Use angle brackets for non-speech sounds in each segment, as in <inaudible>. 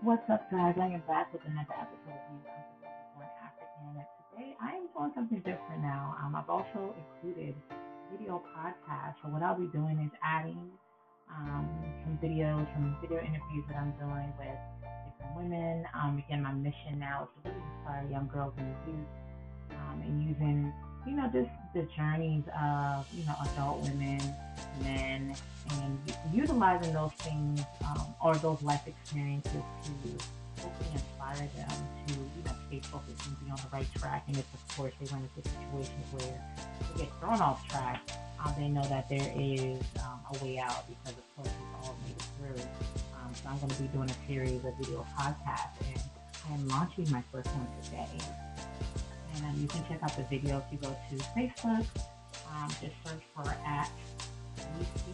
What's up, guys? I am back with another episode of You Born African. And today I am doing something different now. Um, I've also included video podcast. So what I'll be doing is adding um, some videos, some video interviews that I'm doing with different women. Um, again, my mission now is to really inspire young girls and youth um, and using you know, just the journeys of, you know, adult women, men, and utilizing those things um, or those life experiences to hopefully inspire them to, you know, stay focused and be on the right track. And if, of course, they run into situations where they get thrown off track, um, they know that there is um, a way out because, of course, we've all made it through. Um, so I'm going to be doing a series of video podcasts, and I am launching my first one today. And um, you can check out the video if you go to Facebook. Um, just search for at W-E,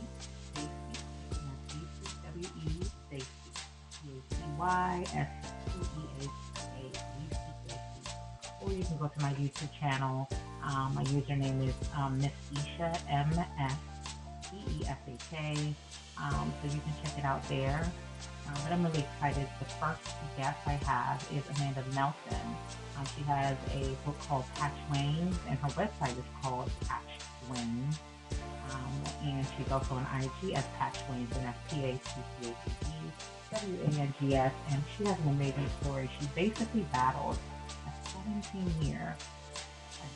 Or you can go to my YouTube channel. Um, my username is um, Miss Esha, M-S-E-E-S-H-A. Um, so you can check it out there. Um, but I'm really excited. The first guest I have is Amanda Nelson. Um, she has a book called Patch Wings, and her website is called Patch Wings. Um, and she's also on IG as Patch Wings, and that's P-A-C-C-A-T-E-W-A-N-G-S. And she has an amazing story. She basically battled a 17-year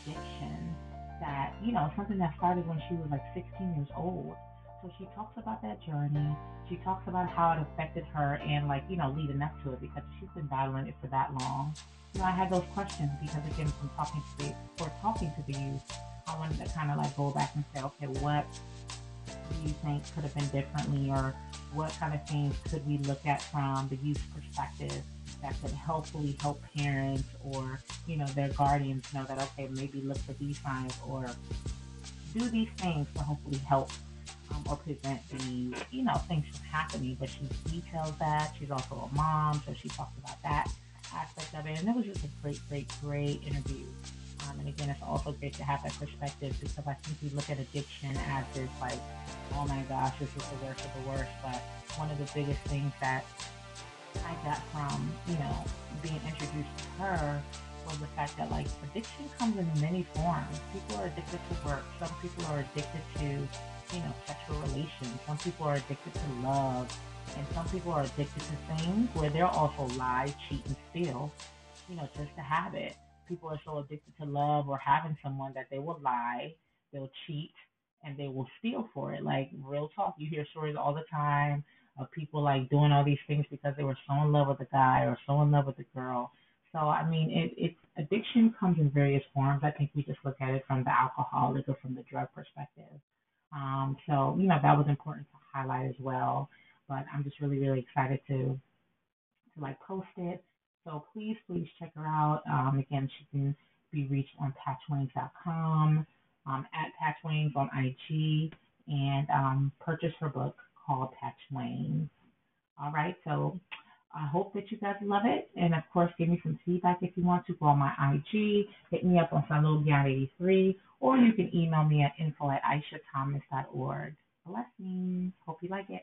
addiction that, you know, something that started when she was like 16 years old. So she talks about that journey. She talks about how it affected her and like, you know, leading up to it because she's been battling it for that long. You know, I had those questions because again from talking to the or talking to the youth, I wanted to kind of like go back and say, okay, what do you think could have been differently or what kind of things could we look at from the youth perspective that could hopefully help parents or, you know, their guardians know that okay, maybe look for these signs or do these things to hopefully help um, or prevent the, you know, things from happening. But she details that. She's also a mom, so she talks about that aspect of it. And it was just a great, great, great interview. Um, and again, it's also great to have that perspective because I think we look at addiction as this like, oh my gosh, this is the worst of the worst. But one of the biggest things that I got from, you know, being introduced to her was the fact that like addiction comes in many forms. People are addicted to work. Some people are addicted to you know, sexual relations. Some people are addicted to love, and some people are addicted to things where they'll also lie, cheat, and steal, you know, just to have it. People are so addicted to love or having someone that they will lie, they'll cheat, and they will steal for it. Like real talk, you hear stories all the time of people like doing all these things because they were so in love with a guy or so in love with a girl. So I mean, it, it addiction comes in various forms. I think we just look at it from the alcoholic or from the drug perspective. Um, so, you know, that was important to highlight as well. But I'm just really, really excited to to like post it. So please, please check her out. Um, again, she can be reached on patchwings.com, um, at patchwings on IG, and um, purchase her book called Patch Wings. All right, so I hope that you guys love it. And of course, give me some feedback if you want to. Go on my IG, hit me up on Salud83, or you can email me at info at aishathomas.org. Blessings. Hope you like it.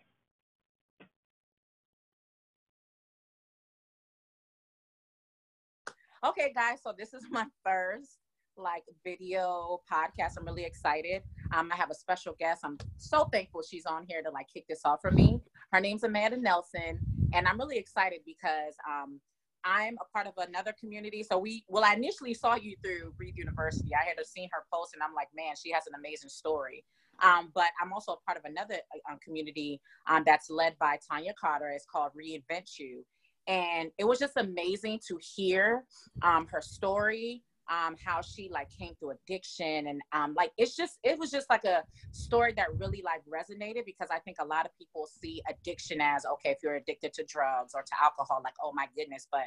Okay, guys, so this is my first like video podcast. I'm really excited. Um, I have a special guest. I'm so thankful she's on here to like kick this off for me. Her name's Amanda Nelson, and I'm really excited because um, I'm a part of another community. So we, well, I initially saw you through Breathe University. I had seen her post, and I'm like, man, she has an amazing story. Um, but I'm also a part of another uh, community um, that's led by Tanya Carter. It's called Reinvent You. And it was just amazing to hear um, her story, um, how she like came through addiction and um, like it's just it was just like a story that really like resonated because I think a lot of people see addiction as okay if you're addicted to drugs or to alcohol like oh my goodness but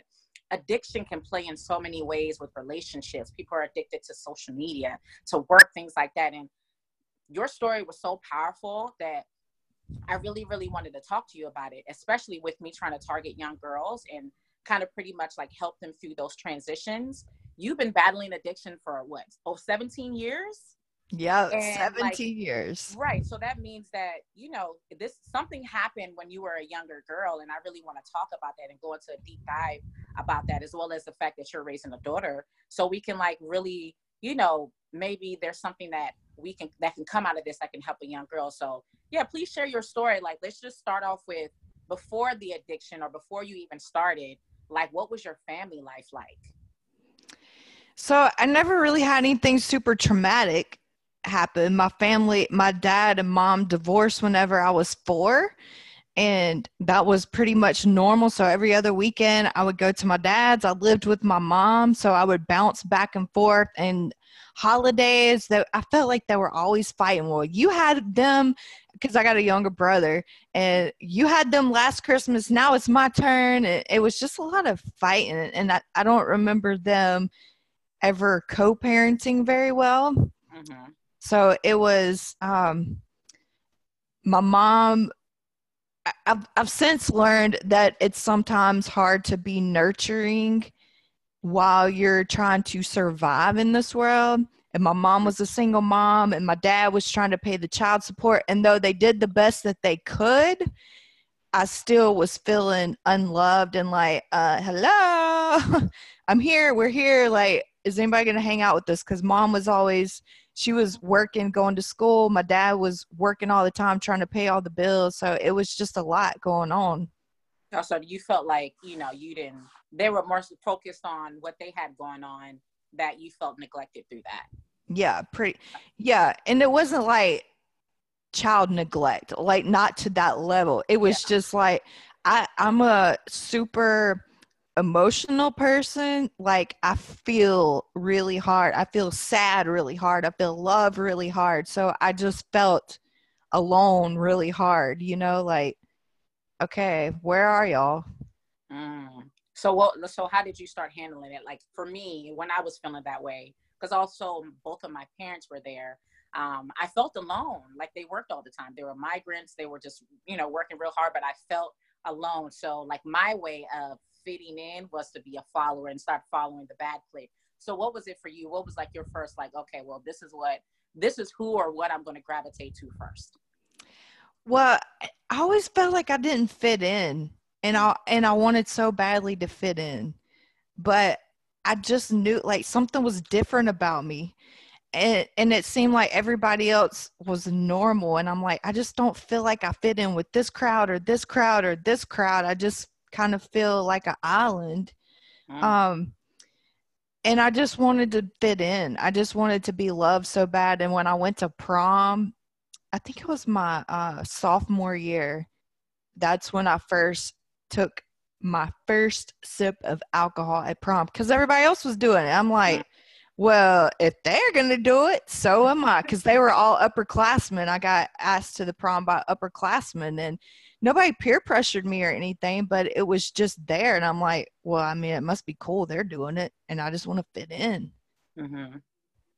addiction can play in so many ways with relationships. People are addicted to social media to work things like that and your story was so powerful that I really really wanted to talk to you about it especially with me trying to target young girls and kind of pretty much like help them through those transitions you've been battling addiction for what oh 17 years Yeah, and 17 like, years. Right. So that means that, you know, this something happened when you were a younger girl. And I really want to talk about that and go into a deep dive about that, as well as the fact that you're raising a daughter. So we can like really, you know, maybe there's something that we can that can come out of this that can help a young girl. So yeah, please share your story. Like let's just start off with before the addiction or before you even started, like what was your family life like? So I never really had anything super traumatic happen. My family, my dad and mom divorced whenever I was four. And that was pretty much normal. So every other weekend, I would go to my dad's. I lived with my mom. So I would bounce back and forth. And holidays that I felt like they were always fighting. Well, you had them because I got a younger brother, and you had them last Christmas. Now it's my turn. It, it was just a lot of fighting, and I, I don't remember them ever co-parenting very well. Mm-hmm. So it was um, my mom. I've, I've since learned that it's sometimes hard to be nurturing while you're trying to survive in this world. And my mom was a single mom, and my dad was trying to pay the child support. And though they did the best that they could, I still was feeling unloved and like, uh, hello, <laughs> I'm here, we're here. Like, is anybody going to hang out with us? Because mom was always, she was working, going to school. My dad was working all the time, trying to pay all the bills. So it was just a lot going on. Oh, so you felt like, you know, you didn't, they were more focused on what they had going on that you felt neglected through that. Yeah, pretty, yeah. And it wasn't like child neglect, like not to that level. It was yeah. just like, I, I'm a super emotional person, like I feel really hard. I feel sad really hard. I feel love really hard. So I just felt alone really hard, you know, like, okay, where are y'all? Mm. So what so how did you start handling it? Like for me, when I was feeling that way, because also both of my parents were there. Um, I felt alone, like they worked all the time. They were migrants, they were just, you know, working real hard, but I felt alone. So like my way of fitting in was to be a follower and start following the bad clique. So what was it for you? What was like your first like, okay, well, this is what this is who or what I'm going to gravitate to first? Well, I always felt like I didn't fit in and I and I wanted so badly to fit in. But I just knew like something was different about me. And and it seemed like everybody else was normal and I'm like I just don't feel like I fit in with this crowd or this crowd or this crowd. I just kind of feel like an island. Mm. Um, and I just wanted to fit in. I just wanted to be loved so bad. And when I went to prom, I think it was my uh, sophomore year. That's when I first took my first sip of alcohol at prom because everybody else was doing it. I'm like, well, if they're going to do it, so am I. Because they were all upperclassmen. I got asked to the prom by upperclassmen, and nobody peer pressured me or anything, but it was just there. And I'm like, well, I mean, it must be cool. They're doing it. And I just want to fit in. Mm-hmm.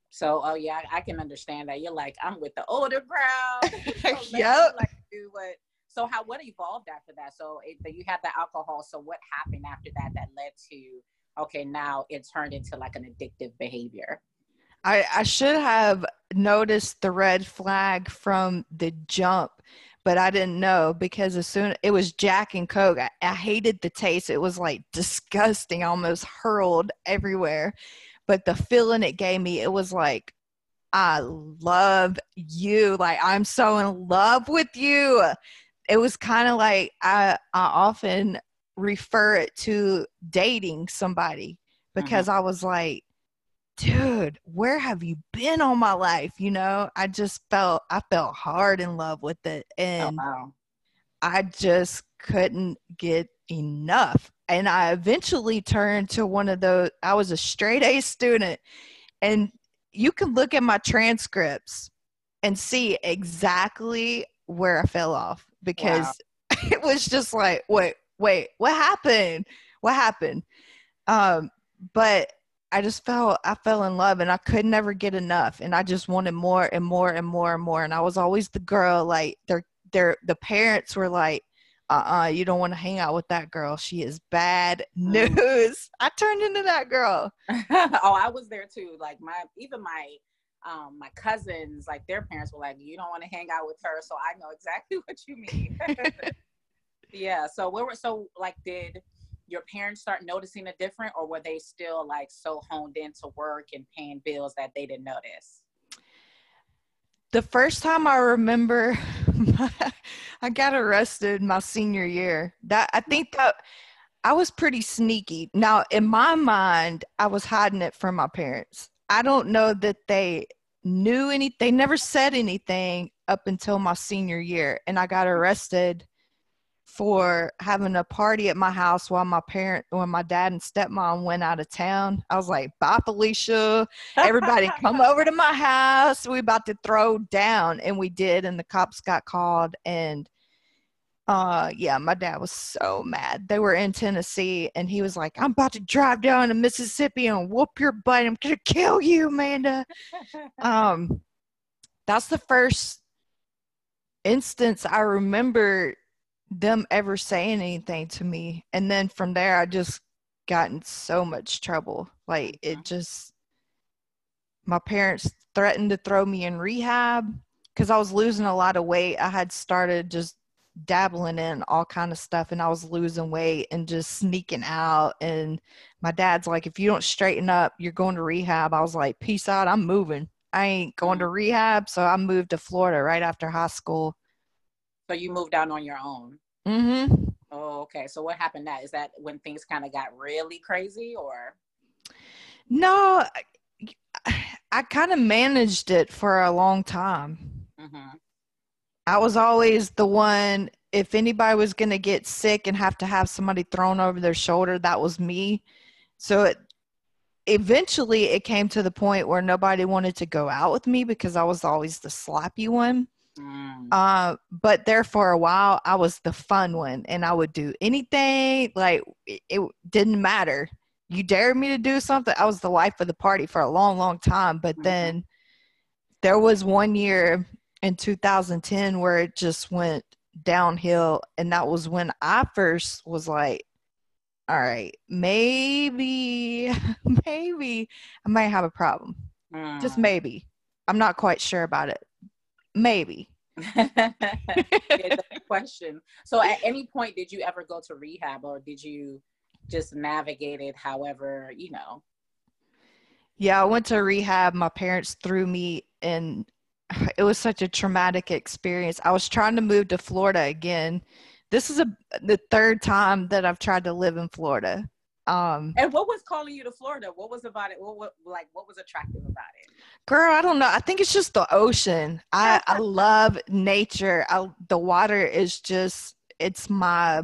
So, oh, yeah, I can understand that. You're like, I'm with the older crowd. <laughs> <laughs> so yep. Like, do what. So, how what evolved after that? So, it, you had the alcohol. So, what happened after that that led to, okay, now it turned into like an addictive behavior? I, I should have noticed the red flag from the jump but I didn't know because as soon it was Jack and Coke, I, I hated the taste. It was like disgusting, almost hurled everywhere. But the feeling it gave me, it was like, I love you. Like I'm so in love with you. It was kind of like I, I often refer it to dating somebody because mm-hmm. I was like, dude, where have you been all my life? You know, I just felt I felt hard in love with it oh, and oh, wow. I just couldn't get enough. And I eventually turned to one of those I was a straight A student and you can look at my transcripts and see exactly where I fell off because wow. <laughs> it was just like, wait, wait, what happened? What happened? Um, but I just felt I fell in love and I could never get enough and I just wanted more and more and more and more and I was always the girl like their their the parents were like uh-uh you don't want to hang out with that girl she is bad <laughs> mm. news I turned into that girl <laughs> oh I was there too like my even my um, my cousins, like their parents were like, "You don't want to hang out with her," so I know exactly <laughs> what you mean. yeah. So where were so like did your parents start noticing a different, or were they still like so honed into work and paying bills that they didn't notice? The first time I remember, <laughs> I got arrested my senior year. That I think that I was pretty sneaky. Now, in my mind, I was hiding it from my parents. I don't know that they knew any. They never said anything up until my senior year, and I got arrested for having a party at my house while my parent when my dad and stepmom went out of town. I was like, bye Felicia. Everybody come <laughs> over to my house. We about to throw down. And we did, and the cops got called and uh yeah, my dad was so mad. They were in Tennessee and he was like, I'm about to drive down to Mississippi and whoop your butt. I'm gonna kill you, Amanda. <laughs> um that's the first instance I remember them ever saying anything to me. And then from there, I just got in so much trouble. Like it mm-hmm. just, my parents threatened to throw me in rehab because I was losing a lot of weight. I had started just dabbling in all kind of stuff and I was losing weight and just sneaking out and my dad's like if you don't straighten up you're going to rehab. I was like peace out I'm moving. I ain't going to mm-hmm. rehab so I moved to Florida right after high school so you moved down on your own. Mm-hmm. Oh, okay. So what happened? That is that when things kind of got really crazy, or? No, I, I kind of managed it for a long time. Mm-hmm. I was always the one. If anybody was going to get sick and have to have somebody thrown over their shoulder, that was me. So it eventually it came to the point where nobody wanted to go out with me because I was always the sloppy one. Mm. Uh, but there for a while, I was the fun one, and I would do anything. Like it, it didn't matter. You dared me to do something, I was the life of the party for a long, long time. But mm-hmm. then there was one year in 2010 where it just went downhill, and that was when I first was like, all right, maybe, <laughs> maybe I might have a problem. Mm. Just maybe. I'm not quite sure about it. Maybe. <laughs> <laughs> question. So, at any point, did you ever go to rehab, or did you just navigate it however you know? Yeah, I went to rehab. My parents threw me in. <sighs> It was such a traumatic experience. I was trying to move to Florida again. This is a the third time that I've tried to live in Florida. Um, and what was calling you to Florida? What was about it? What, what like what was attractive about it? Girl, I don't know. I think it's just the ocean. I I love nature. I, the water is just it's my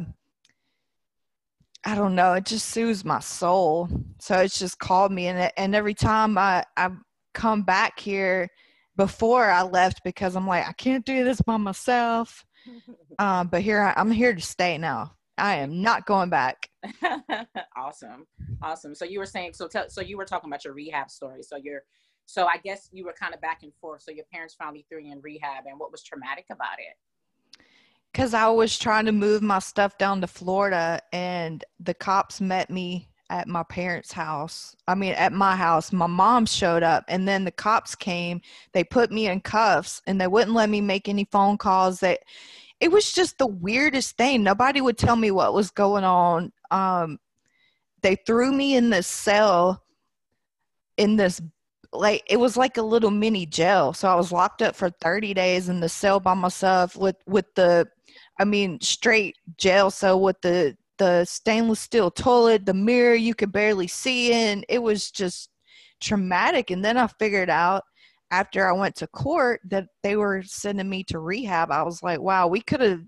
I don't know. It just soothes my soul. So it's just called me, and and every time I I come back here before I left because I'm like I can't do this by myself. <laughs> um, but here I, I'm here to stay now. I am not going back. <laughs> awesome, awesome. So you were saying so. Tell, so you were talking about your rehab story. So you're, so I guess you were kind of back and forth. So your parents finally threw you in rehab, and what was traumatic about it? Because I was trying to move my stuff down to Florida, and the cops met me at my parents' house. I mean, at my house. My mom showed up, and then the cops came. They put me in cuffs, and they wouldn't let me make any phone calls. That it was just the weirdest thing. Nobody would tell me what was going on. Um, they threw me in this cell in this like it was like a little mini jail so i was locked up for 30 days in the cell by myself with with the i mean straight jail cell with the the stainless steel toilet the mirror you could barely see in it was just traumatic and then i figured out after I went to court that they were sending me to rehab, I was like, wow, we could have,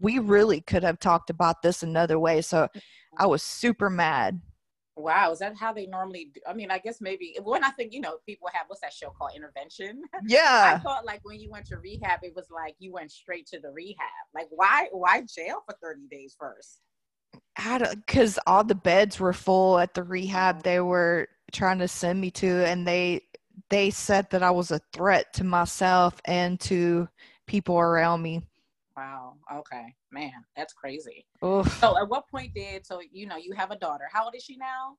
we really could have talked about this another way. So I was super mad. Wow, is that how they normally do? I mean, I guess maybe when I think, you know, people have what's that show called intervention? <laughs> Yeah. I thought like when you went to rehab, it was like you went straight to the rehab. Like why why jail for 30 days first? because all the beds were full at the rehab mm. they were trying to send me to and they they said that I was a threat to myself and to people around me. Wow. Okay. Man, that's crazy. Oof. So at what point did so you know you have a daughter. How old is she now?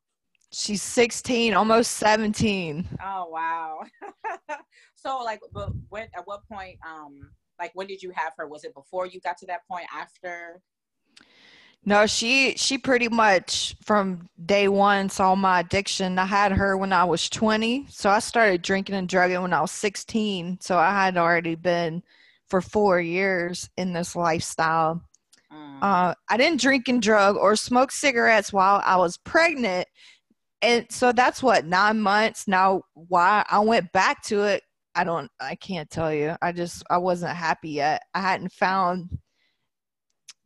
She's 16, almost 17. Oh wow. <laughs> so like but when at what point um like when did you have her? Was it before you got to that point after? No, she she pretty much from day one saw my addiction. I had her when I was 20, so I started drinking and drugging when I was 16. So I had already been for four years in this lifestyle. Mm. Uh, I didn't drink and drug or smoke cigarettes while I was pregnant, and so that's what nine months now. Why I went back to it, I don't, I can't tell you. I just I wasn't happy yet. I hadn't found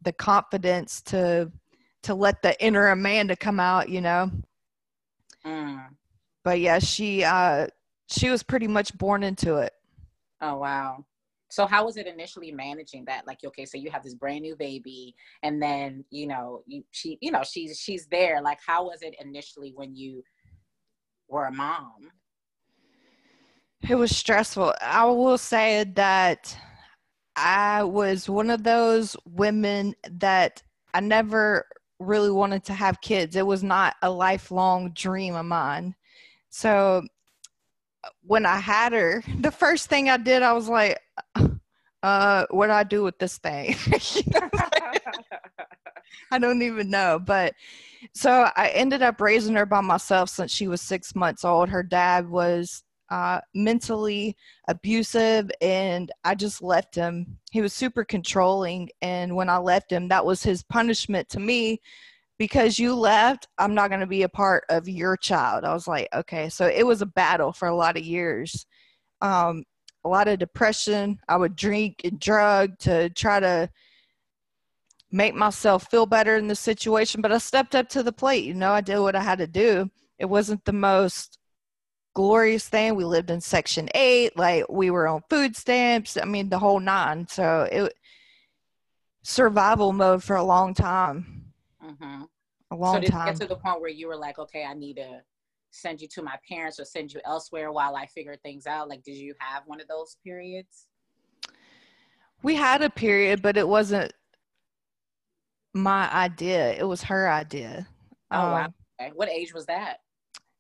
the confidence to to let the inner Amanda come out, you know. Mm. But yeah, she uh she was pretty much born into it. Oh wow. So how was it initially managing that? Like, okay, so you have this brand new baby, and then you know, you she, you know, she's she's there. Like, how was it initially when you were a mom? It was stressful. I will say that I was one of those women that I never really wanted to have kids. It was not a lifelong dream of mine. So when I had her, <laughs> the first thing I did, I was like, uh, what do I do with this thing? <laughs> I don't even know. But so I ended up raising her by myself since she was six months old. Her dad was uh, mentally abusive, and I just left him. He was super controlling. And when I left him, that was his punishment to me because you left, I'm not going to be a part of your child. I was like, okay. So it was a battle for a lot of years. Um, a lot of depression. I would drink and drug to try to make myself feel better in the situation, but I stepped up to the plate. You know, I did what I had to do. It wasn't the most glorious thing. We lived in Section 8, like we were on food stamps. I mean, the whole nine. So it survival mode for a long time. Mm-hmm. A long so did time. get to the point where you were like, okay, I need to send you to my parents or send you elsewhere while I figure things out? Like, did you have one of those periods? we had a period, but it wasn't my idea. It was her idea. Oh wow. Um, Okay. What age was that?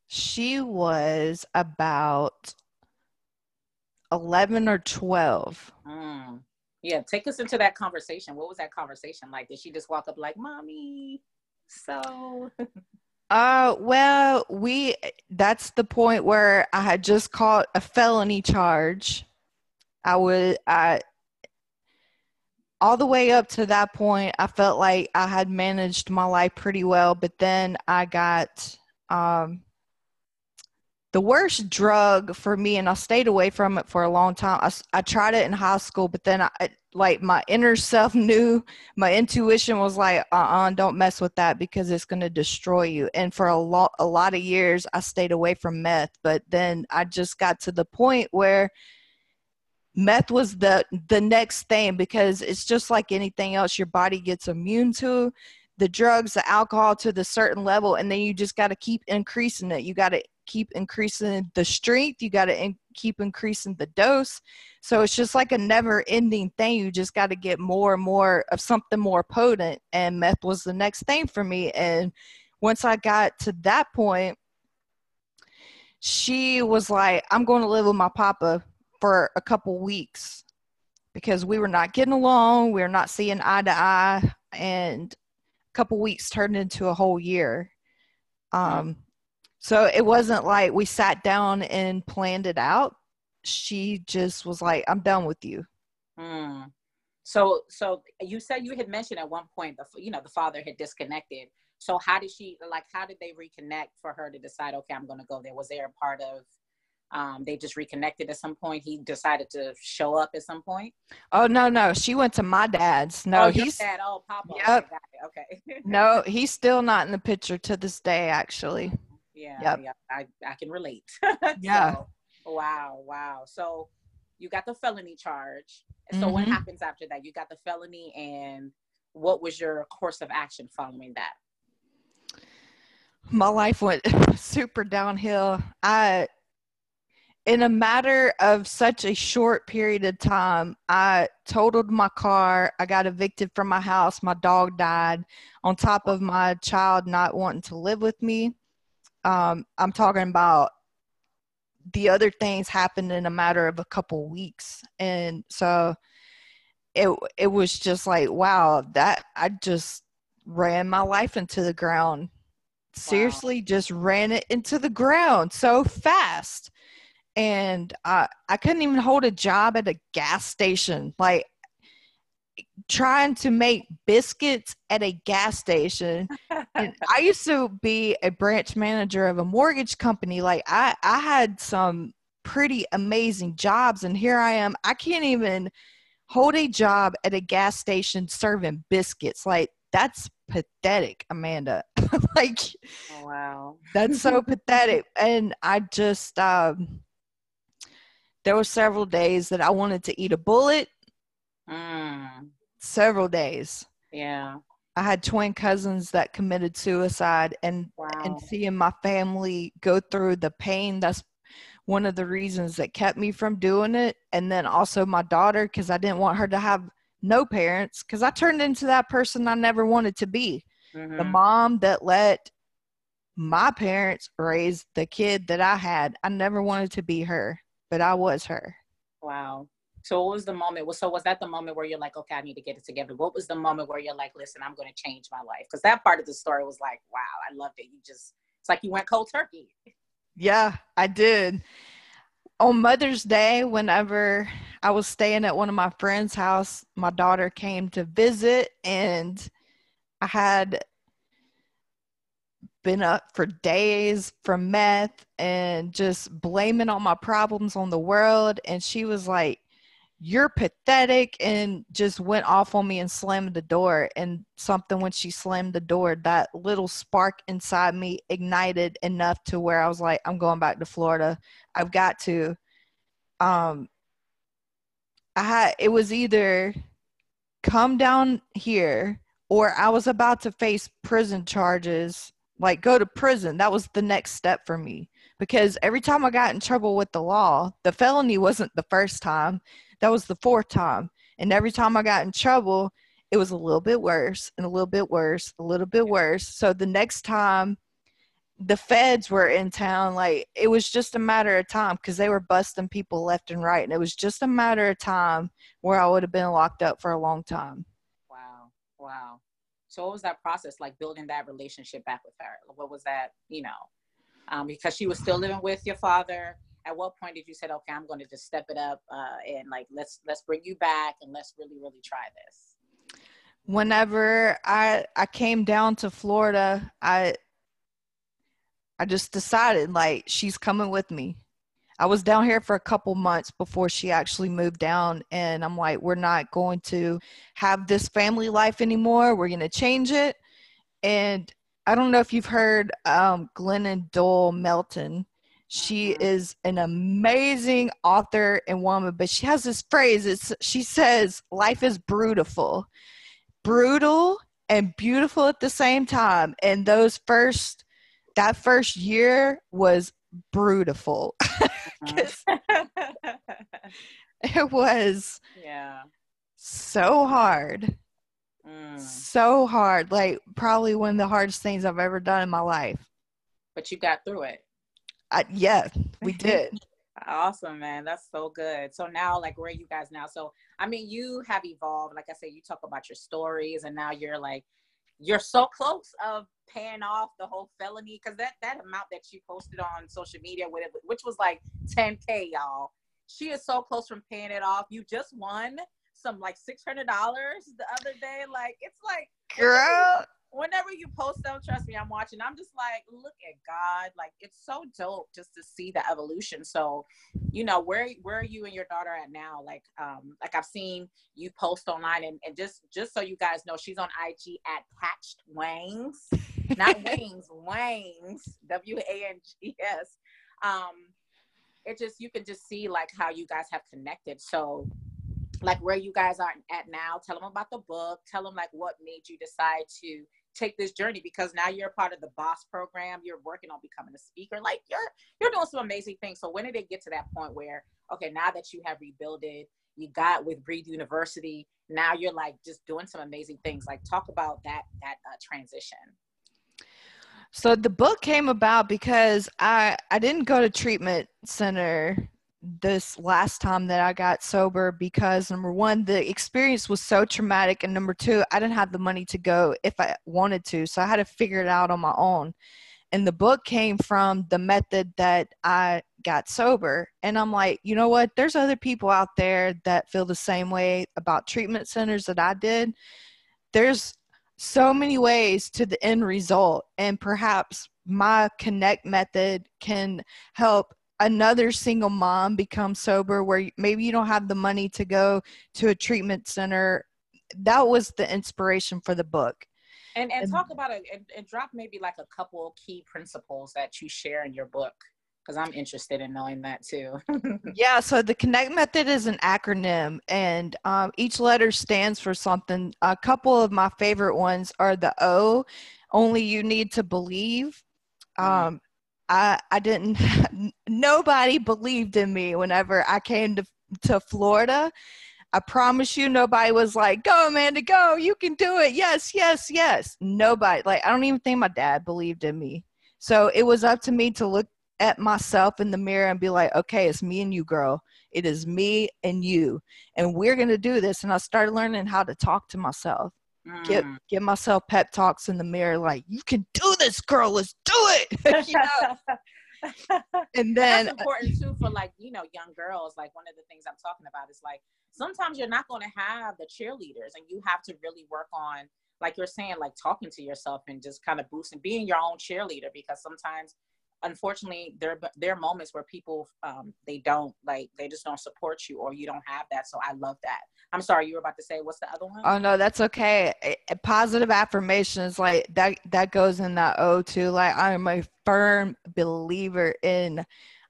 She was about 11 or 12. Mm. Yeah, take us into that conversation. What was that conversation like? Did she just walk up like, "Mommy"? So, Uh, well, we that's the point where I had just caught a felony charge. I would I all the way up to that point, I felt like I had managed my life pretty well, but then I got um the worst drug for me, and I stayed away from it for a long time. I tried it in high school, but then I like my inner <laughs> self knew, my intuition was like, uh uh-uh, uh, do not mess with that because it's going to destroy you. And for a lot, a lot of years, I stayed away from meth, but then I just got to the point where meth was the the next thing because it's just like anything else your body gets immune to the drugs the alcohol to the certain level and then you just got to keep increasing it you got to keep increasing the strength you got to in- keep increasing the dose. So it's just like a never ending thing you just got to get more and more of something more potent and meth was the next thing for me. And once i got to that point she was like i'm going to live with my papa for a couple weeks because we were not getting along we were not seeing eye to eye and a couple weeks turned into a whole year. Um so it wasn't like we sat down and planned it out. She just was like, I'm done with you. Mm. So, so you said you had mentioned at one point the you know the father had disconnected. So how did she like? How did they reconnect for her to decide? Okay, I'm going to go there. Was there a part of um, they just reconnected at some point? He decided to show up at some point. Oh no, no. She went to my dad's. No, oh, he's dad. Oh, Papa. Yep. Okay, okay. <laughs> no, he's still not in the picture to this day, actually. Yeah, Yep. yeah, I, I can relate. <laughs> Yeah. So, wow, wow. So you got the felony charge. So what Mhm. happens after that? You got the felony, and what was your course of action following that? my life went <laughs> super downhill. I, in a matter of such a short period of time, I totaled my car. I got evicted from my house. My dog died, on top of my child not wanting to live with me. Um, I'm talking about the other things happened in a matter of a couple weeks, and so it it was just like wow, that I just ran my life into the ground. Seriously, wow. just ran it into the ground so fast. And I I couldn't even hold a job at a gas station. Like trying to make biscuits at a gas station <laughs> and i used to be a branch manager of a mortgage company. Like i i had some pretty amazing jobs and here i am. I can't even hold a job at a gas station serving biscuits. Like that's pathetic amanda. <laughs> Like oh, wow. that's so <laughs> pathetic. And i just um there were several days that i wanted to eat a bullet. Mm. Several days. Yeah. I had twin cousins that committed suicide and wow. and seeing my family go through the pain that's one of the reasons that kept me from doing it and then also my daughter cuz I didn't want her to have no parents cuz I turned into that person I never wanted to be. Mm-hmm. The mom that let my parents raise the kid that I had. I never wanted to be her, but I was her. Wow. So what was the moment? Well, So was that the moment where you're like, okay, I need to get it together? What was the moment where you're like, listen, I'm going to change my life? Because that part of the story was like, wow, I loved it. You just, it's like you went cold turkey. Yeah, I did. On Mother's Day, whenever I was staying at one of my friend's house, my daughter came to visit and I had been up for days from meth and just blaming all my problems on the world. And she was like, you're pathetic and just went off on me and slammed the door. And something when she slammed the door that little spark inside me ignited enough to where i was like i'm going back to florida. I've got to. Um i had it was either come down here or i was about to face prison charges like go to prison. That was the next step for me because every time i got in trouble with the law the felony wasn't the first time that was the fourth time. And every time I got in trouble, it was a little bit worse and a little bit worse, a little bit worse. So the next time the feds were in town, like it was just a matter of time because they were busting people left and right. And it was just a matter of time where I would have been locked up for a long time. Wow. Wow. So what was that process like building that relationship back with her? What was that, you know, um, because she was still living with your father. At what point did you say okay i'm going to just step it up uh, and like let's let's bring you back and let's really really try this whenever i i came down to florida i i just decided like she's coming with me. I was down here for a couple months before she actually moved down and i'm like we're not going to have this family life anymore. We're going to change it. And i don't know if you've heard um, glennon doyle melton she is an amazing author and woman, but she has this phrase. It's she says, "Life is brutal, brutal and beautiful at the same time." And those first, that first year was brutal. <laughs> <laughs> it was yeah so hard. Mm. So hard. Like probably one of the hardest things I've ever done in my life. But you got through it. I, yeah, we <laughs> did. awesome, man. That's so good. So now, like, where are you guys now? So, I mean, you have evolved. Like I said, you talk about your stories, and now you're like, you're so close of paying off the whole felony because that that amount that you posted on social media with it, which was like 10k, y'all. She is so close from paying it off. You just won some like six hundred dollars the other day. Like, it's like, girl whenever you post them, trust me, I'm watching. I'm just like, look at God. Like it's so dope just to see the evolution. So, you know, where where are you and your daughter at now? Like, um, like I've seen you post online and, and just just so you guys know, she's on IG at Patched Wangs. Not <laughs> wings, wangs. W A N G S. Um, it just you can just see like how you guys have connected. So like where you guys are at now tell them about the book tell them like what made you decide to take this journey because now you're a part of the boss program you're working on becoming a speaker like you're you're doing some amazing things. So when did it get to that point where okay now that you have rebuilded you got with breathe university now you're like just doing some amazing things like talk about that that uh, transition. So the book came about because I I didn't go to treatment center this last time that I got sober because number one, the experience was so traumatic, and number two, I didn't have the money to go if I wanted to, so I had to figure it out on my own. And the book came from the method that I got sober, and I'm like, you know what? There's other people out there that feel the same way about treatment centers that I did. There's so many ways to the end result, and perhaps my connect method can help another single mom become sober where maybe you don't have the money to go to a treatment center that was the inspiration for the book. And and talk about it and, and drop maybe like a couple key principles that you share in your book because i'm interested in knowing that too. <laughs> Yeah so the connect method is an acronym and um, each letter stands for something. A couple of my favorite ones are the o only you need to believe. Mm-hmm. um, I I didn't <laughs> nobody believed in me whenever I came to to Florida. I promise you nobody was like, "Go Amanda, go. You can do it." Yes, yes, yes. Nobody. Like I don't even think my dad believed in me. So it was up to me to look at myself in the mirror and be like, "Okay, it's me and you, girl. It is me and you. And we're going to do this." And I started learning how to talk to myself. Mm. Get give myself pep talks in the mirror, like you can do this, girl. Let's do it. <laughs> you know? <laughs> <laughs> and then that's important too for like you know young girls. Like one of the things I'm talking about is like sometimes you're not going to have the cheerleaders, and you have to really work on like you're saying, like talking to yourself and just kind of boosting, being your own cheerleader. Because sometimes unfortunately there there are moments where people um, they don't like they just don't support you or you don't have that so i love that i'm sorry you were about to say what's the other one? Oh no that's okay positive affirmations like that that goes in that o too like i'm a firm believer in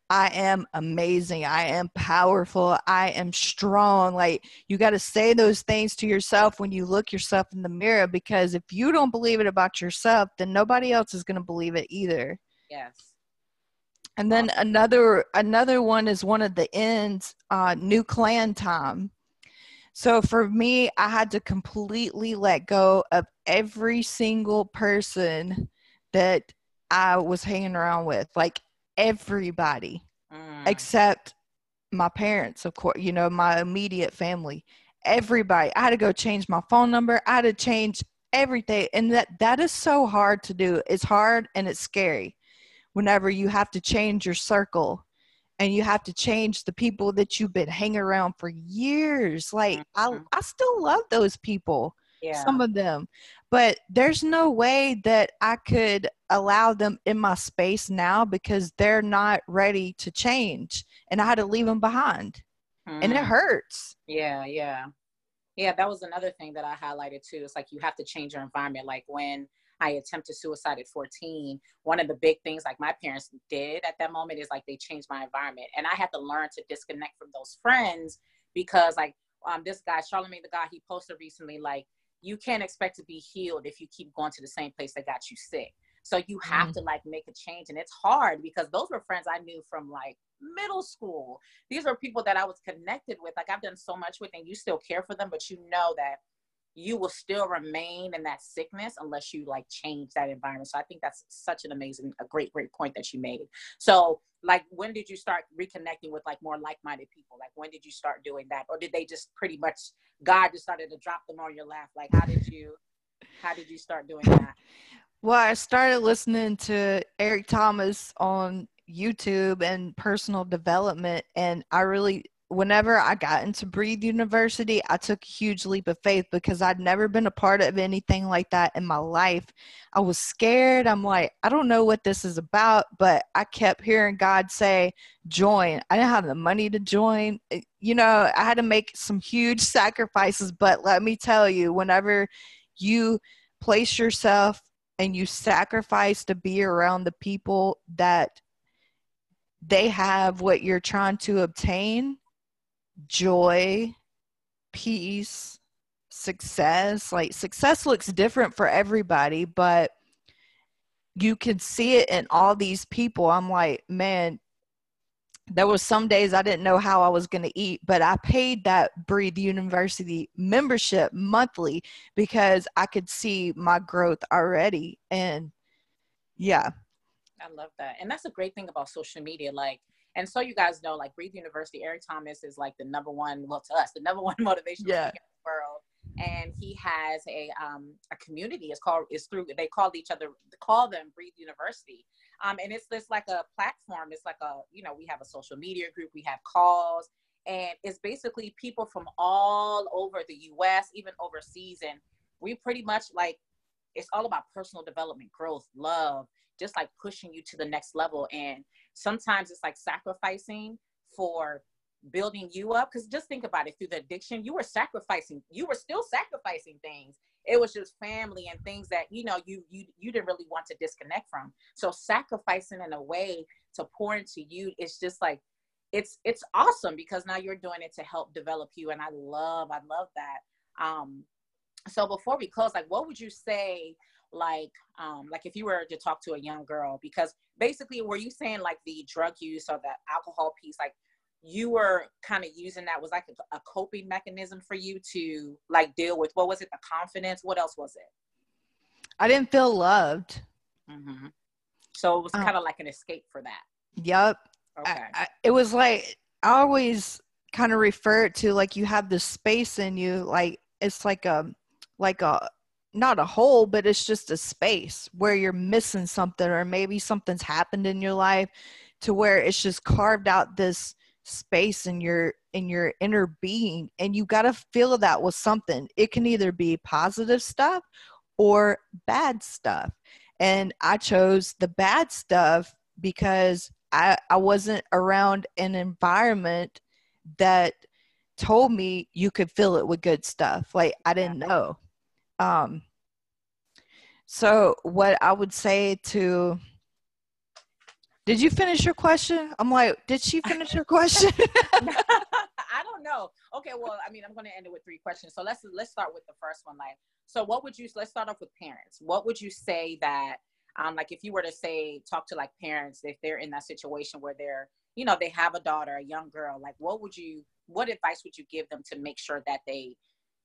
I am amazing. I am powerful. I am strong. Like you got to say those things to yourself when you look yourself in the mirror because if you don't believe it about yourself, then nobody else is going to believe it either. Yes. And then another another one is one of the ends, uh, new clan time. So for me, I had to completely let go of every single person that I was hanging around with, like everybody mm. except my parents, of course, you know, my immediate family. Everybody. I had to go change my phone number. I had to change everything. And that that is so hard to do. It's hard and it's scary whenever you have to change your circle and you have to change the people that you've been hanging around for years. Like mm-hmm. I, I still love those people, yeah. some of them, but there's no way that I could allow them in my space now because they're not ready to change, and I had to leave them behind, mm. and it mm. hurts. Yeah, yeah, yeah. That was another thing that I highlighted too. It's like you have to change your environment. Like when I attempted suicide at 14, one of the big things like my parents did at that moment is like they changed my environment. And I had to learn to disconnect from those friends because like um, this guy, Charlamagne tha God, he posted recently like, you can't expect to be healed if you keep going to the same place that got you sick. So you have mm. to like make a change. And it's hard because those were friends I knew from like middle school. These were people that I was connected with. Like I've done so much with, and you still care for them, but you know that you will still remain in that sickness unless you like change that environment. So I think that's such an amazing, a great, great point that you made. So like when did you start reconnecting with like more like-minded people? Like when did you start doing that? Or did they just pretty much God just started to drop them on your lap? Like how did you how did you start doing that? <laughs> Well, I started listening to Eric Thomas on YouTube and personal development and I really whenever I got into Breathe University, I took a huge leap of faith because I'd never been a part of anything like that in my life. I was scared. I'm like, I don't know what this is about, but I kept hearing God say, join. I didn't have the money to join. Eh, you know, I had to make some huge <laughs> sacrifices, but let me tell you, whenever you place yourself and you sacrifice to be around the people that they have what you're trying to obtain joy, peace, success. Like success looks different for everybody, but you can see it in all these people. I'm like, man, there was some days I didn't know how I was going to eat, but I paid that Breathe University membership monthly because I could see my growth already. And Yeah. I love that. And that's a great thing about social media. Like, and so you guys know, like Breathe University, Eric Thomas is like the number one, well, to us, the number one <laughs> motivation Yeah. in the world. And he has a um a community. It's called it's through they call each other call them Breathe University. Um and it's this like a platform. It's like a you know we have a social media group. We have calls, and it's basically people from all over the U.S. even overseas. And we pretty much like it's all about personal development, growth, love, just like pushing you to the next level. And sometimes it's like sacrificing for building you up. Because just think about it through the addiction, you were sacrificing, you were still sacrificing things. It was just family and things that you know you you you didn't really want to disconnect from. So sacrificing in a way to pour into you, it's just like it's it's awesome because now you're doing it to help develop you. And I love I love that. Um, so before we close, like what would you say like um like if you were to talk to a young girl because basically were you saying like the drug use or the alcohol piece like you were kind of using that was like a, a coping mechanism for you to like deal with what was it the confidence what else was it I didn't feel loved. mm-hmm. so it was kind of like an escape for that Yep. okay I, I, it was like I always kind of refer it to like you have this space in you, like it's like a like a not a hole, but it's just a space where you're missing something, or maybe something's happened in your life to where it's just carved out this space in your in your inner being, and you got to fill that with something. It can either be positive stuff or bad stuff, and I chose the bad stuff because I, I wasn't around an environment that told me you could fill it with good stuff. Like I didn't know. Um, so what I would say to did you finish your question? I'm like, did she finish her question? <laughs> <laughs> I don't know. Okay, well, I mean, I'm going to end it with three questions. So let's let's start with the first one. Like, so what would you? Let's start off with parents. What would you say that, um, like, if you were to say talk to like parents if they're in that situation where they're, you know, they have a daughter, a young girl, like, what would you? What advice would you give them to make sure that they,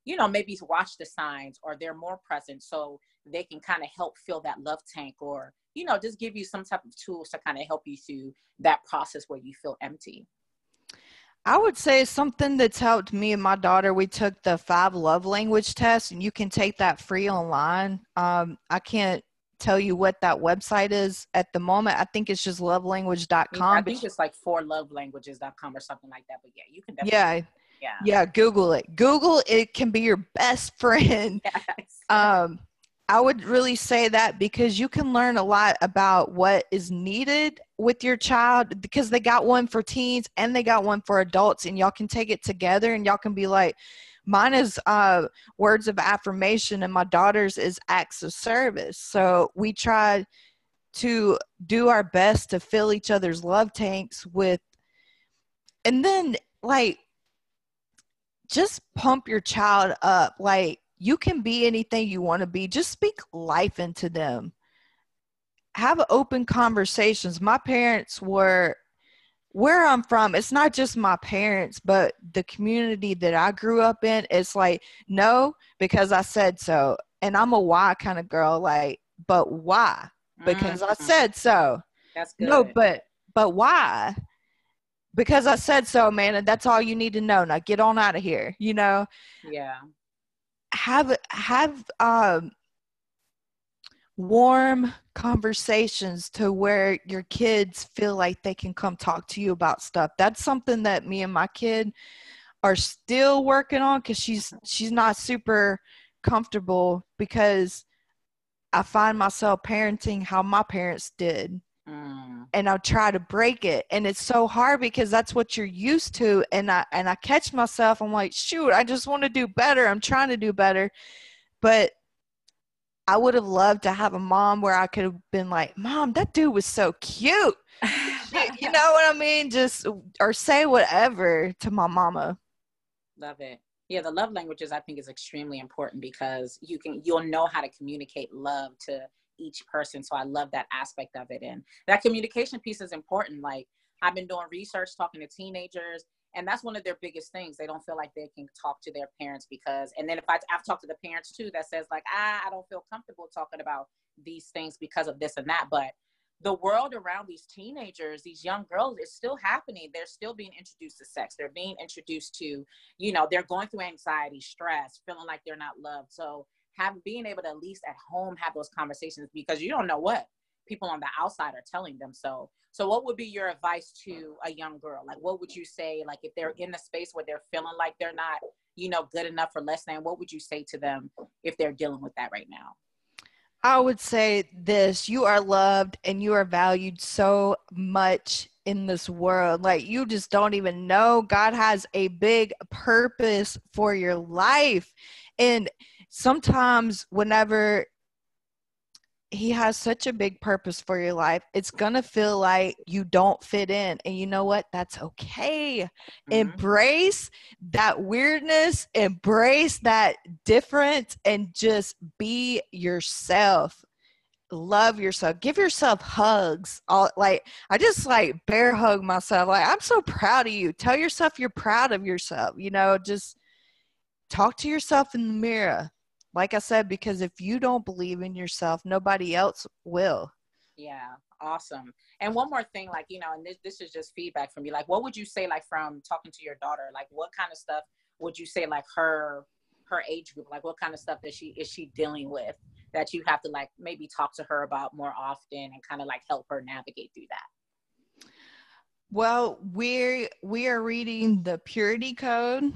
you know, maybe watch the signs or they're more present so they can kind of help fill that love tank or you know just give you some type of tools to kind of help you through that process where you feel empty I would say something that's helped me and my daughter. We took the five love language test, and you can take that free online. Um, I can't tell you what that website is at the moment. I think it's just lovelanguage.com. I think it's just like four lovelanguages.com or something like that. But yeah, you can definitely. yeah, Yeah. yeah, Google it. Google it can be your best <laughs> friend. Yes. Um, I would really say that because you can learn a lot about what is needed with your child because they got one for teens and they got one for adults, and y'all can take it together and y'all can be like, mine is uh, words of affirmation, and my daughter's is acts of service. So we try to do our best to fill each other's love tanks with, and then like just pump your child up. Like you can be anything you want to be. Just speak life into them. Have open conversations. My parents were where I'm from, it's not just my parents, but the community that I grew up in. It's like, no, because I said so. And I'm a why kind of girl, like, but why? Because I Mhm. said so. that's good. No, but but why? Because I said so, man, and that's all you need to know. Now get on out of here. You know, yeah. have have um warm conversations to where your kids feel like they can come talk to you about stuff. That's something that me and my kid are still working on cuz she's she's not super comfortable because I find myself parenting how my parents did Mm. and I'll try to break it. And it's so hard because that's what you're used to. And I and I catch myself, I'm like, shoot, I just want to do better. I'm trying to do better. But I would have loved to have a mom where I could have been like, Mom, that dude was so cute. You, <laughs> you know what I mean? Just or say whatever to my mama. Love it. Yeah, the love languages I think is extremely important because you can you'll know how to communicate love to each person. So I love that aspect of it. And that communication piece is important. Like I've been doing research talking to teenagers and that's one of their biggest things. They don't feel like they can talk to their parents because and then if I I've talked to the parents too that says like, ah, I don't feel comfortable talking about these things because of this and that but the world around these teenagers these young girls is still happening they're still being introduced to sex they're being introduced to you know they're going through anxiety stress feeling like they're not loved so having being able to at least at home have those conversations because you don't know what people on the outside are telling them so so what would be your advice to a young girl like what would you say like if they're in a space where they're feeling like they're not you know good enough for less than what would you say to them if they're dealing with that right now I would say this you are loved and you are valued so much in this world. Like, you just don't even know. God has a big purpose for your life. And sometimes, whenever he has such a big purpose for your life. It's to feel like you don't fit in. And you know what? That's okay. Mm-hmm. Embrace that weirdness, embrace that difference, and just be yourself. Love yourself. Give yourself hugs. All like I just like bear hug myself. Like I'm so proud of you. Tell yourself you're proud of yourself. You know, just talk to yourself in the mirror like I said, because if you don't believe in yourself, nobody else will. Yeah, awesome. And one more thing, like, you know, and this, this is just feedback from you. Like, what would you say, like, from talking to your daughter? Like, what kind of stuff would you say, like, her her age group like what kind of stuff that she is she dealing with that you have to like maybe talk to her about more often and kind of like help her navigate through that well we're we are reading the purity code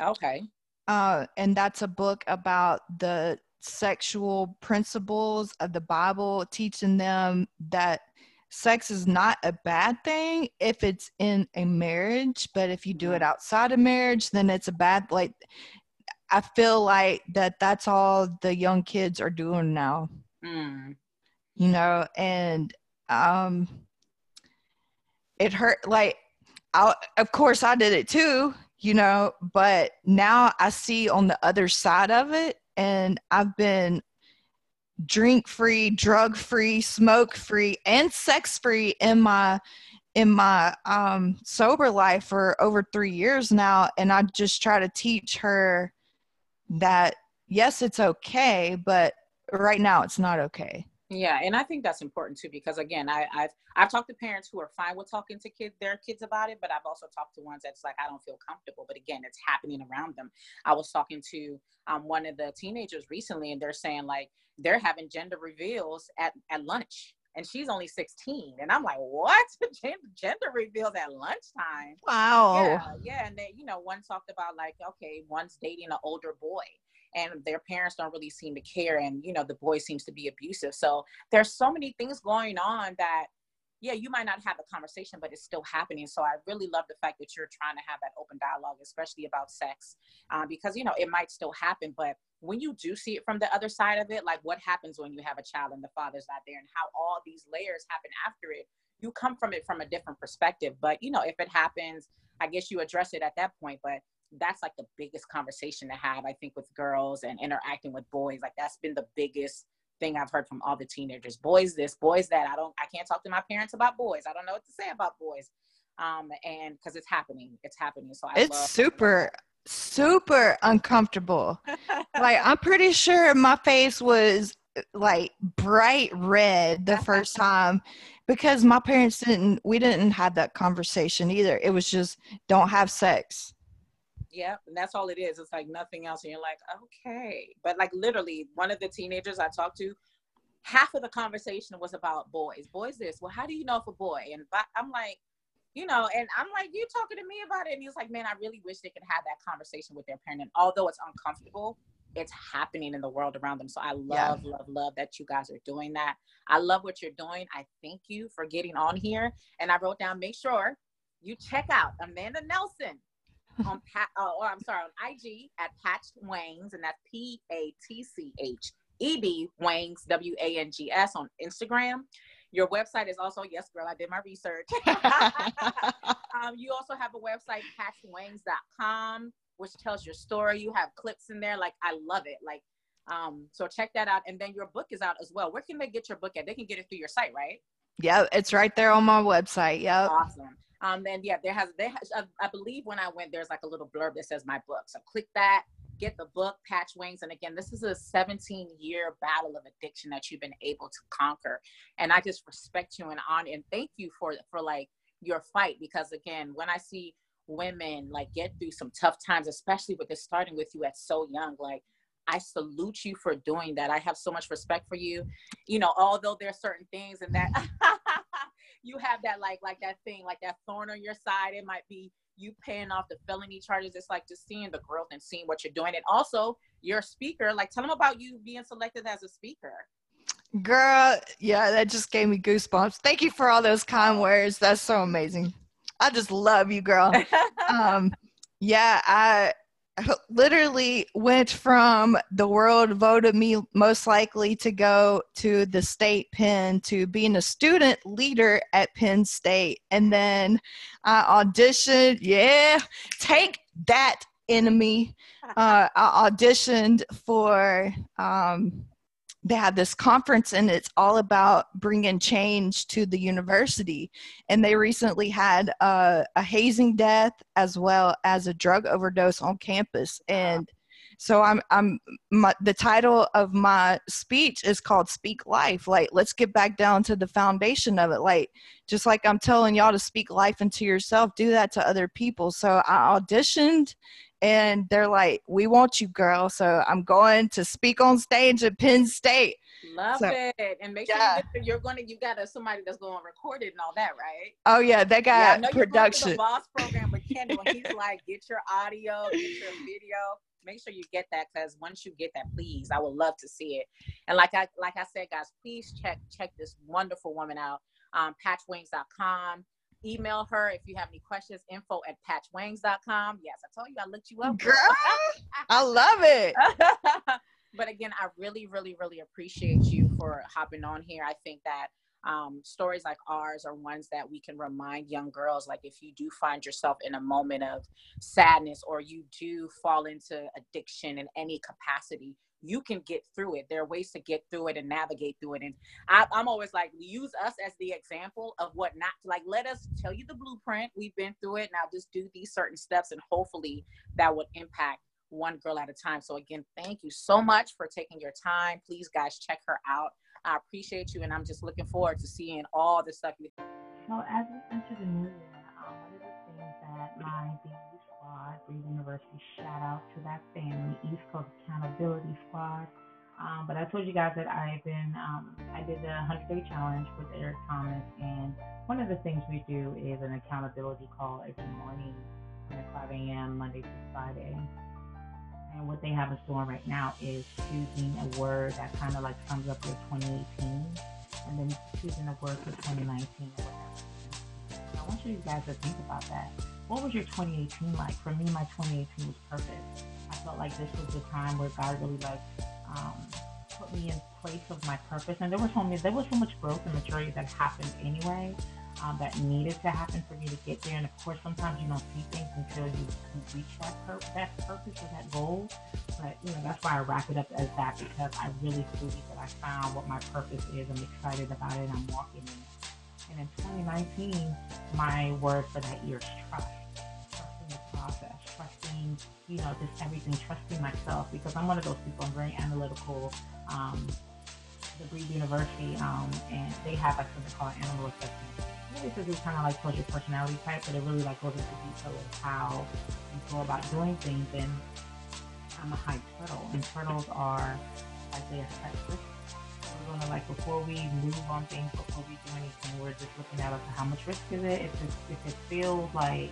okay uh, and that's a book about the sexual principles of the Bible, teaching them that sex is not a bad thing if it's in a marriage, but if you do it mm-hmm. outside of marriage, then it's a bad like I feel like that that's all the young kids are doing now. Mm. You know, and um it hurt like I, of course I did it too, you know, but now I see on the other side of it, and I've been drink free, drug free, smoke free, and sex free in my in my um, sober life for over three years now, and I just try to teach her that yes, it's okay, but right now it's not okay. Yeah, and I think that's important too because again, I, have I've talked to parents who are fine with talking to kids their kids about it, but I've also talked to ones that's like I don't feel comfortable. But again, it's happening around them. I was talking to um, one of the teenagers recently, and they're saying like they're having gender reveals at at lunch, and she's only 16, and I'm like, what? <laughs> gender reveals at lunchtime? Wow. Yeah, yeah, and they, you know, one talked about like, okay, one's dating an older boy and their parents don't really seem to care and you know the boy seems to be abusive. So there's so many things going on that yeah you might not have a conversation but it's still happening. So i really love the fact that you're trying to have that open dialogue especially about sex um, because you know it might still happen but when you do see it from the other side of it like what happens when you have a child and the father's not there and how all these layers happen after it you come from it from a different perspective. But you know if it happens i guess you address it at that point but that's like the biggest conversation to have i think with girls and interacting with boys. Like that's been the biggest thing i've heard from all the teenagers. Boys this boys that. I don't i can't talk to my parents about boys. I don't know what to say about boys. Um and because it's happening. It's happening. So I it's super super uncomfortable. <laughs> Like i'm pretty sure my face was like bright red the <laughs> first time because my parents didn't we didn't have that conversation either. It was just don't have sex yeah, and that's all it is. It's like nothing else. And you're like, okay. But like literally, one of the teenagers I talked to, half of the conversation was about boys. Boys this. Well, how do you know if a boy? And I'm like, you know, and I'm like, you talking to me about it? And he's like, man, I really wish they could have that conversation with their parent. And although it's uncomfortable, it's happening in the world around them. So I love, yeah. love, love that you guys are doing that. I love what you're doing. I thank you for getting on here. And I wrote down, make sure you check out Amanda Nelson on Pat, uh, or I'm sorry, on IG at Patched Wangs, and that's P A T C H E D Wangs W A N G S on Instagram. Your website is also yes, girl. I did my research. <laughs> <laughs> um, you also have a website, patchedwangs.com, which tells your story. You have clips in there. Like I love it. Like um, so check that out. And then your book is out as well. Where can they get your book at? They can get it through your site, right? Yeah, it's right there on my website. Yep. Awesome. Um, and yeah, there has there has, I, I believe when I went, there's like a little blurb that says my book. So click that, get the book Patch Wings. And again, this is a 17 year battle of addiction that you've been able to conquer. And I just respect you and on and thank you for for like your fight because again, when I see women like get through some tough times, especially with this starting with you at so young, like I salute you for doing that. I have so much respect for you. You know, although there's certain things and that <laughs> you have that like like that thing, like that thorn on your side. It might be you paying off the felony charges. It's like just seeing the growth and seeing what you're doing. And also you're speaker. Like tell them about you being selected as a speaker. Girl, yeah, that just gave me goosebumps. Thank you for all those kind words. That's so amazing. I just love you, girl. <laughs> um, yeah, I <laughs> literally went from the world voted me most likely to go to the state pen to being a student leader at Penn State. And then I auditioned. Yeah, take that enemy. <laughs> Uh, I auditioned for um, they had this conference and it's all about bringing change to the university. And they recently had a, a hazing death as well as a drug overdose on campus. And so i'm i'm my, the title of my speech is called speak life. Like let's get back down to the foundation of it. Like just like i'm telling y'all to speak life into yourself do that to other people. So i auditioned and they're like, "We want you, girl." So I'm going to speak on stage at Penn State. Love so, it, and make yeah. sure you are going to you got a, somebody that's going to record it and all that, right? Oh yeah, they got yeah, production. the boss program with <laughs> Kendall, and he's like, "Get your audio, get your video." Make sure you get that because once you get that, please, I would love to see it. And like I like I said, guys, please check check this wonderful woman out. Um, patchwings.com email her if you have any questions info at patchwangs.com yes i told you i looked you up. Girl i love it. <laughs> But again i really really really appreciate you for hopping on here. I think that um, stories like ours are ones that we can remind young girls like if you do find yourself in a moment of sadness or you do fall into addiction in any capacity you can get through it. There are ways to get through it and navigate through it. And I, am always like, use us as the example of what not to like. Let us tell you the blueprint. We've been through it. Now just do these certain steps, and hopefully that would impact one girl at a time. So again, thank you so much for taking your time. Please, guys, check her out. I appreciate you, and I'm just looking forward to seeing all the stuff you. So as we enter the new year, um, one of the things that my Breathe University. Shout out to that family, East Coast Accountability Squad. Um, but I told you guys that I've been, um, I did the 100 day challenge with Eric Thomas, and one of the things we do is an accountability call every morning at 5 a.m. Monday through Friday. And what they have in store right now is choosing a word that kind of like sums up your 2018, and then choosing a word for 2019 or whatever. I want you guys to think about that what was your 2018 like? For me, my 2018 was perfect. I felt like this was the time where God really like um, put me in place of my purpose, and there was so many, there was so much growth and maturity that happened anyway. Um, that needed to happen for me to get there. And of course, sometimes you don't see things until you, you reach that, pur- that purpose or that goal. But you know, that's why I wrap it up as that because I really believe that I found what my purpose is. I'm excited about it. I'm walking in it. And in 2019, my word for that year is trust. Trusting the process, trusting, you know, just everything, trusting myself because I'm one of those people, I'm very analytical. Um, the Breathe University, um, and they have like something called animal assessment. Really, this is kind of like your personality type, but it really like goes into detail of how you go about doing things. And I'm a high turtle, and turtles are like they assess we're gonna like before we move on things, before we do anything, we're just looking at okay, how much risk is it? If it, if it feels like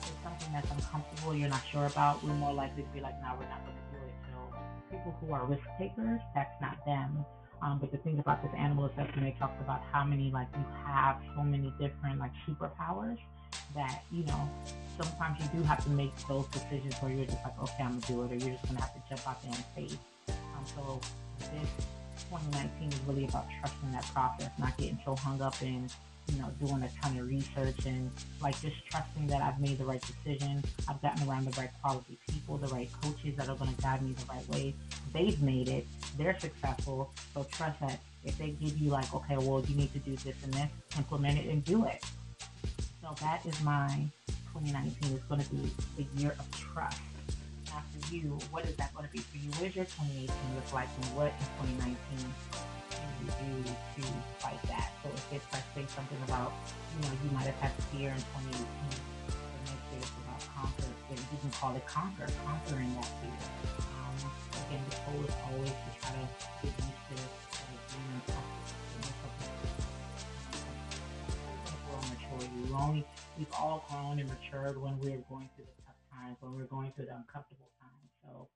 it's something that's uncomfortable, you're not sure about, we're more likely to be like, no, we're not gonna do it. So people who are risk takers, that's not them. Um, but the thing about this animal assessment, it talks about how many like you have so many different like superpowers that you know sometimes you do have to make those decisions where you're just like okay I'm gonna do it or you're just gonna have to jump out there and face. Um, so this 2019 is really about trusting that process, not getting so hung up in, you know, doing a ton of research and like just trusting that I've made the right decision. I've gotten around the right quality people, the right coaches that are going to guide me the right way. They've made it. They're successful. So trust that if they give you like, okay, well, you need to do this and this, implement it and do it. So that is my 2019 is going to be the year of trust Now for you, what is that going to be for you? What does your 2018 look like and what in 2019 can you do to fight that? So if it's, let's say, something about, you know, you might have had fear in 2018, but next year it's about conquer, then you can call it conquer, conquering that fear. Um, again, the goal is always to try to get used to uh, being mature. You only, we've all grown and matured when we're going through the tough times, when we're going through the uncomfortable times. So,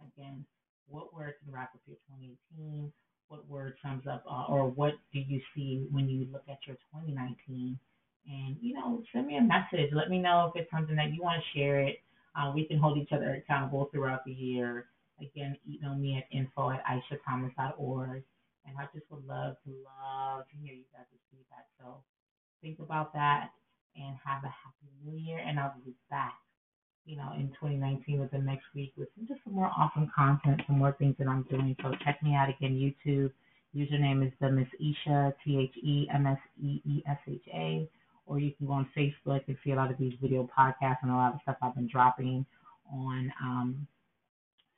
again, what words can wrap up your 2018? What word sums up, uh, or what do you see when you look at your 2019? And you know, send me a message. Let me know if it's something that you want to share it. Uh, we can hold each other accountable throughout the year. Again, email me at info at aishathomas.org. And I just would love to love to hear you guys' feedback. So think about that and have a happy new year. And I'll be back, you know, in 2019 with the next week with just some more awesome content, some more things that I'm doing. So check me out again, YouTube. Username is the Miss Isha, T H E M S E E S H A. Or you can go on Facebook and see a lot of these video podcasts and a lot of stuff I've been dropping on um,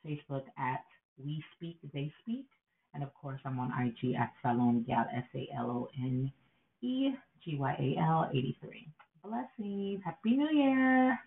Facebook at We Speak, They Speak. And of course, I'm on IG at Salone Gyal, S A L O N E G Y A L 83. Blessings. Happy New Year.